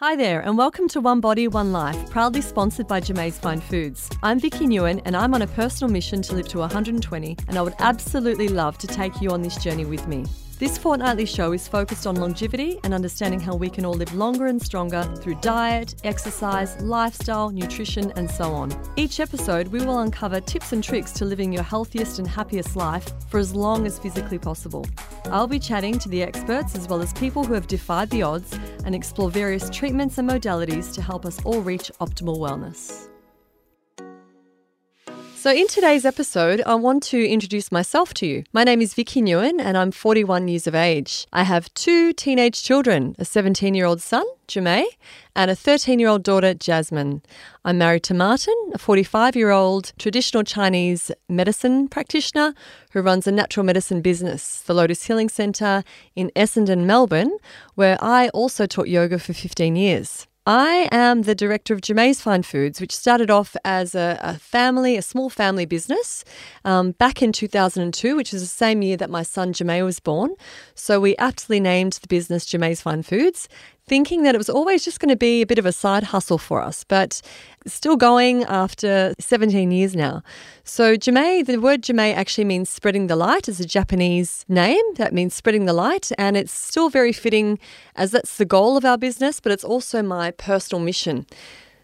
Hi there, and welcome to One Body, One Life, proudly sponsored by Jamae's Fine Foods. I'm Vicky Nguyen, and I'm on a personal mission to live to 120, and I would absolutely love to take you on this journey with me. This fortnightly show is focused on longevity and understanding how we can all live longer and stronger through diet, exercise, lifestyle, nutrition, and so on. Each episode, we will uncover tips and tricks to living your healthiest and happiest life for as long as physically possible. I'll be chatting to the experts as well as people who have defied the odds and explore various treatments and modalities to help us all reach optimal wellness. So, in today's episode, I want to introduce myself to you. My name is Vicky Nguyen, and I'm 41 years of age. I have two teenage children a 17 year old son, Jamay, and a 13 year old daughter, Jasmine. I'm married to Martin, a 45 year old traditional Chinese medicine practitioner who runs a natural medicine business, the Lotus Healing Centre in Essendon, Melbourne, where I also taught yoga for 15 years. I am the director of Jamae's Fine Foods, which started off as a, a family, a small family business um, back in 2002, which is the same year that my son Jamay was born. So we aptly named the business Jamae's Fine Foods thinking that it was always just going to be a bit of a side hustle for us, but still going after 17 years now. So, Jamay, the word Jamay actually means spreading the light, is a Japanese name that means spreading the light, and it's still very fitting as that's the goal of our business, but it's also my personal mission.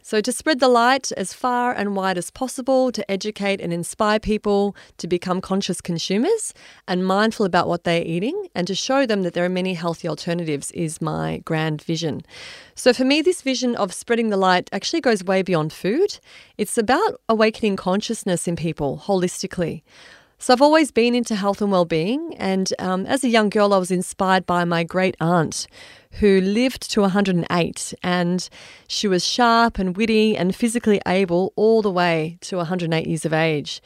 So, to spread the light as far and wide as possible, to educate and inspire people to become conscious consumers and mindful about what they're eating, and to show them that there are many healthy alternatives is my grand vision. So, for me, this vision of spreading the light actually goes way beyond food. It's about awakening consciousness in people holistically. So I've always been into health and well-being, and um, as a young girl, I was inspired by my great aunt, who lived to 108, and she was sharp and witty and physically able all the way to 108 years of age.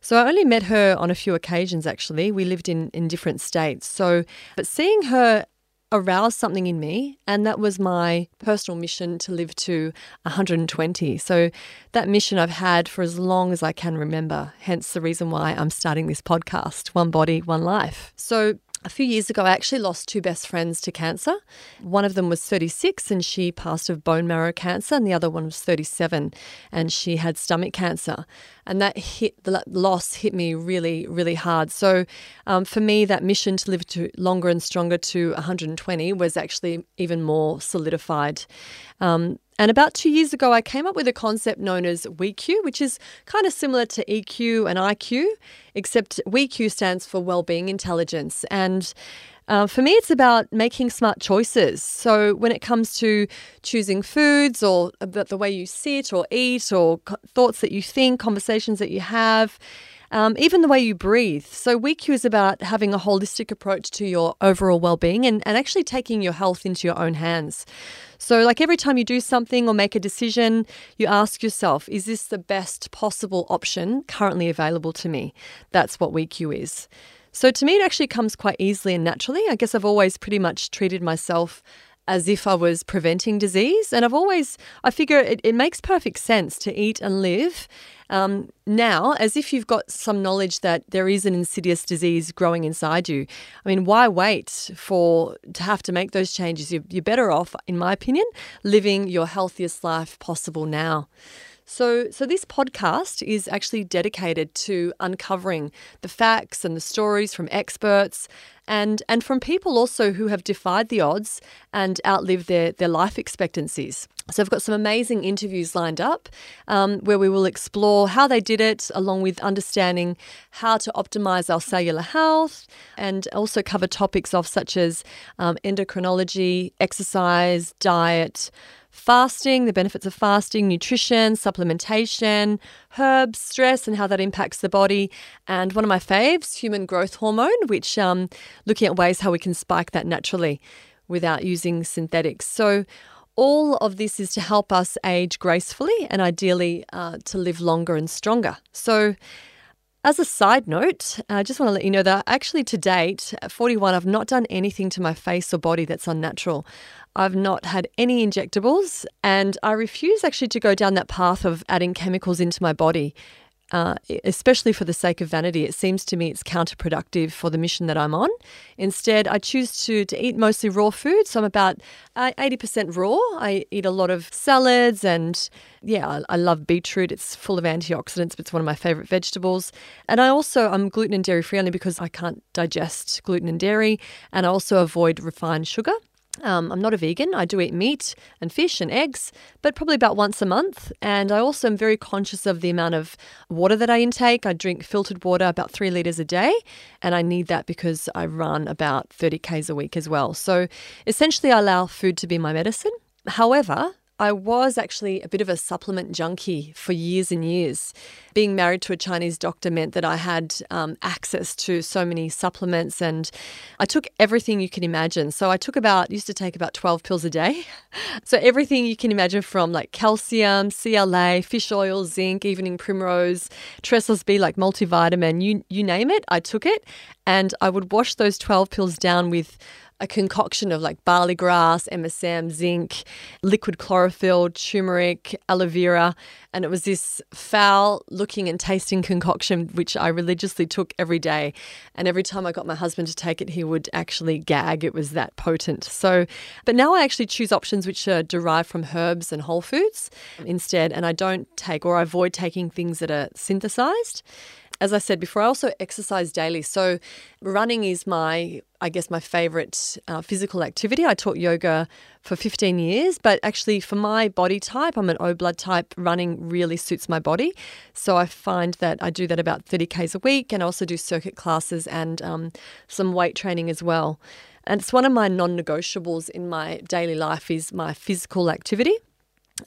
So I only met her on a few occasions. Actually, we lived in in different states. So, but seeing her aroused something in me, and that was my personal mission to live to 120. So, that mission I've had for as long as I can remember, hence the reason why I'm starting this podcast One Body, One Life. So, a few years ago, I actually lost two best friends to cancer. One of them was 36 and she passed of bone marrow cancer, and the other one was 37 and she had stomach cancer. And that hit, the loss hit me really, really hard. So um, for me, that mission to live to longer and stronger to 120 was actually even more solidified. Um, and about two years ago, I came up with a concept known as WeQ, which is kind of similar to EQ and IQ, except WeQ stands for Wellbeing Intelligence. And uh, for me, it's about making smart choices. So when it comes to choosing foods or about the way you sit or eat or thoughts that you think, conversations that you have, um, even the way you breathe. So, WeQ is about having a holistic approach to your overall well being and, and actually taking your health into your own hands. So, like every time you do something or make a decision, you ask yourself, is this the best possible option currently available to me? That's what WeQ is. So, to me, it actually comes quite easily and naturally. I guess I've always pretty much treated myself as if I was preventing disease. And I've always, I figure it, it makes perfect sense to eat and live um, now as if you've got some knowledge that there is an insidious disease growing inside you. I mean, why wait for to have to make those changes? You're, you're better off, in my opinion, living your healthiest life possible now. So, so this podcast is actually dedicated to uncovering the facts and the stories from experts and and from people also who have defied the odds and outlived their their life expectancies. So I've got some amazing interviews lined up um, where we will explore how they did it, along with understanding how to optimize our cellular health, and also cover topics of such as um, endocrinology, exercise, diet fasting, the benefits of fasting, nutrition, supplementation, herbs, stress, and how that impacts the body. And one of my faves, human growth hormone, which um, looking at ways how we can spike that naturally without using synthetics. So all of this is to help us age gracefully and ideally uh, to live longer and stronger. So, as a side note, I just want to let you know that actually to date, at 41, I've not done anything to my face or body that's unnatural. I've not had any injectables, and I refuse actually to go down that path of adding chemicals into my body. Uh, especially for the sake of vanity. It seems to me it's counterproductive for the mission that I'm on. Instead, I choose to, to eat mostly raw food. So I'm about uh, 80% raw. I eat a lot of salads and, yeah, I, I love beetroot. It's full of antioxidants, but it's one of my favorite vegetables. And I also, I'm gluten and dairy free only because I can't digest gluten and dairy. And I also avoid refined sugar. Um, I'm not a vegan. I do eat meat and fish and eggs, but probably about once a month. And I also am very conscious of the amount of water that I intake. I drink filtered water about three litres a day, and I need that because I run about 30 Ks a week as well. So essentially, I allow food to be my medicine. However, I was actually a bit of a supplement junkie for years and years. Being married to a Chinese doctor meant that I had um, access to so many supplements and I took everything you can imagine. So I took about, used to take about 12 pills a day. So everything you can imagine from like calcium, CLA, fish oil, zinc, evening primrose, Tressos B, like multivitamin, you, you name it, I took it. And I would wash those 12 pills down with a concoction of like barley grass, MSM, zinc, liquid chlorophyll, turmeric, aloe vera. And it was this foul looking and tasting concoction, which I religiously took every day. And every time I got my husband to take it, he would actually gag. It was that potent. So, but now I actually choose options which are derived from herbs and whole foods instead. And I don't take or I avoid taking things that are synthesized as I said before, I also exercise daily. So, running is my, I guess, my favorite uh, physical activity. I taught yoga for 15 years, but actually, for my body type, I'm an O blood type, running really suits my body. So, I find that I do that about 30 Ks a week and I also do circuit classes and um, some weight training as well. And it's one of my non negotiables in my daily life is my physical activity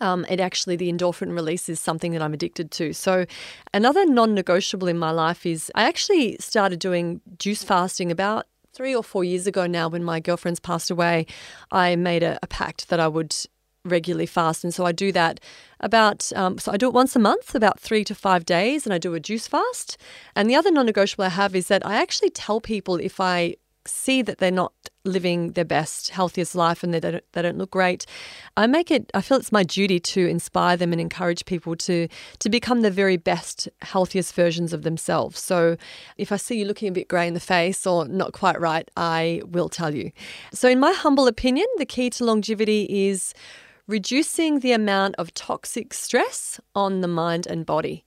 um, it actually the endorphin release is something that I'm addicted to. So another non-negotiable in my life is I actually started doing juice fasting about three or four years ago now. When my girlfriends passed away, I made a, a pact that I would regularly fast, and so I do that about um, so I do it once a month, about three to five days, and I do a juice fast. And the other non-negotiable I have is that I actually tell people if I see that they're not living their best, healthiest life and they don't, they don't look great, I make it, I feel it's my duty to inspire them and encourage people to, to become the very best, healthiest versions of themselves. So if I see you looking a bit grey in the face or not quite right, I will tell you. So, in my humble opinion, the key to longevity is reducing the amount of toxic stress on the mind and body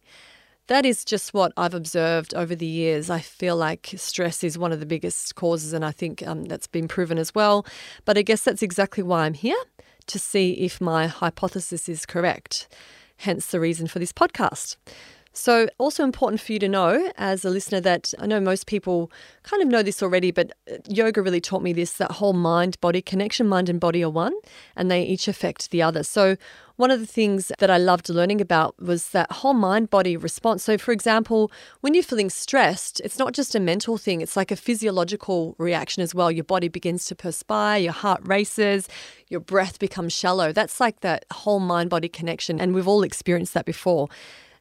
that is just what I've observed over the years. I feel like stress is one of the biggest causes, and I think um, that's been proven as well. But I guess that's exactly why I'm here to see if my hypothesis is correct, hence the reason for this podcast. So, also important for you to know as a listener that I know most people kind of know this already, but uh, yoga really taught me this that whole mind body connection, mind and body are one, and they each affect the other. So, one of the things that I loved learning about was that whole mind body response. So, for example, when you're feeling stressed, it's not just a mental thing, it's like a physiological reaction as well. Your body begins to perspire, your heart races, your breath becomes shallow. That's like that whole mind body connection. And we've all experienced that before.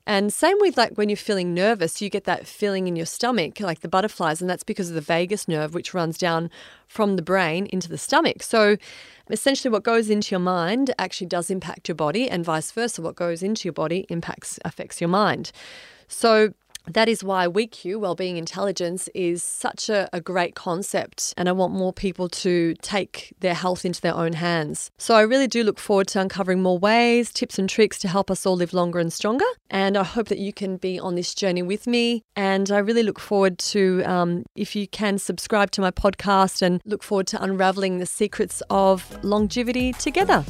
And same with like when you're feeling nervous, you get that feeling in your stomach, like the butterflies, and that's because of the vagus nerve, which runs down from the brain into the stomach. So essentially, what goes into your mind actually does impact your body, and vice versa. What goes into your body impacts affects your mind. So that is why WeQ, Wellbeing Intelligence, is such a, a, great concept, and I want more people to take their health into their own hands. So, I really do look forward to uncovering more ways, tips, and tricks to help us all live longer and stronger. And I hope that you can be on this journey with me. And I really look forward to, um, if you can, subscribe to my podcast and look forward to unraveling the secrets of longevity together.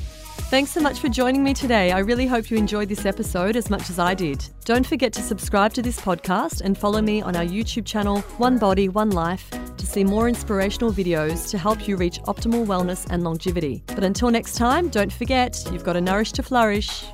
Thanks so much for joining me today. I really hope you enjoyed this episode as much as I did. Don't forget to subscribe to this podcast and follow me on our YouTube channel, One Body, One Life, to see more inspirational videos to help you reach optimal wellness and longevity. But until next time, don't forget, you've got to nourish to flourish.